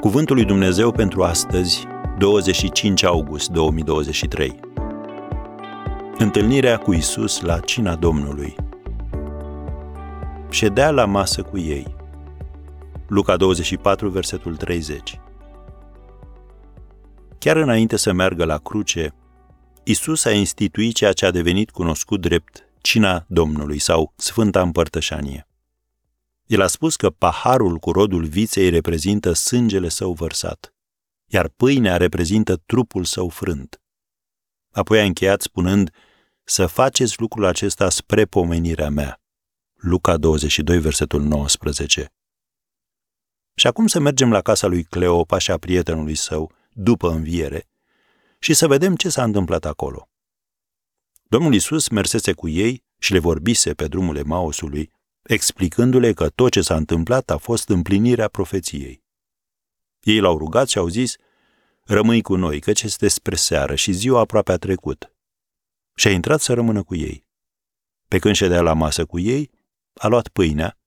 Cuvântul lui Dumnezeu pentru astăzi, 25 august 2023. Întâlnirea cu Isus la cina Domnului. Ședea la masă cu ei. Luca 24, versetul 30. Chiar înainte să meargă la cruce, Isus a instituit ceea ce a devenit cunoscut drept cina Domnului sau Sfânta Împărtășanie. El a spus că paharul cu rodul viței reprezintă sângele său vărsat, iar pâinea reprezintă trupul său frânt. Apoi a încheiat spunând, să faceți lucrul acesta spre pomenirea mea. Luca 22, versetul 19. Și acum să mergem la casa lui Cleopa și a prietenului său, după înviere, și să vedem ce s-a întâmplat acolo. Domnul Isus mersese cu ei și le vorbise pe drumul Emausului, explicându-le că tot ce s-a întâmplat a fost împlinirea profeției. Ei l-au rugat și au zis, rămâi cu noi, căci este spre seară și ziua aproape a trecut. Și a intrat să rămână cu ei. Pe când ședea la masă cu ei, a luat pâinea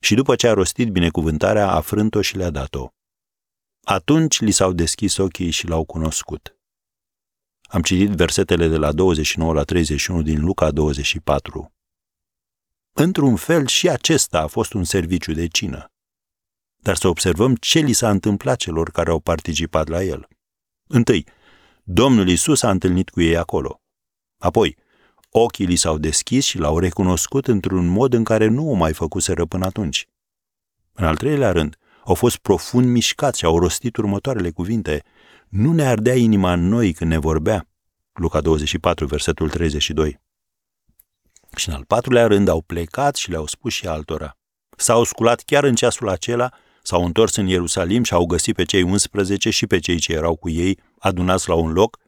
și după ce a rostit binecuvântarea, a frânt-o și le-a dat-o. Atunci li s-au deschis ochii și l-au cunoscut. Am citit versetele de la 29 la 31 din Luca 24. Într-un fel, și acesta a fost un serviciu de cină. Dar să observăm ce li s-a întâmplat celor care au participat la el. Întâi, Domnul Isus a întâlnit cu ei acolo. Apoi, ochii li s-au deschis și l-au recunoscut într-un mod în care nu o mai făcuseră până atunci. În al treilea rând, au fost profund mișcați și au rostit următoarele cuvinte. Nu ne ardea inima în noi când ne vorbea. Luca 24, versetul 32. Și în al patrulea rând au plecat și le-au spus și altora. S-au sculat chiar în ceasul acela, s-au întors în Ierusalim și au găsit pe cei 11 și pe cei ce erau cu ei adunați la un loc,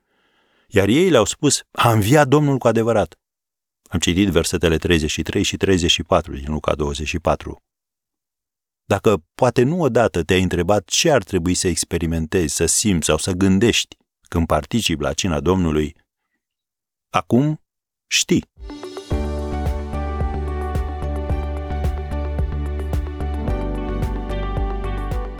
iar ei le-au spus, a înviat Domnul cu adevărat. Am citit versetele 33 și 34 din Luca 24. Dacă poate nu odată te-ai întrebat ce ar trebui să experimentezi, să simți sau să gândești când participi la cina Domnului, acum știi.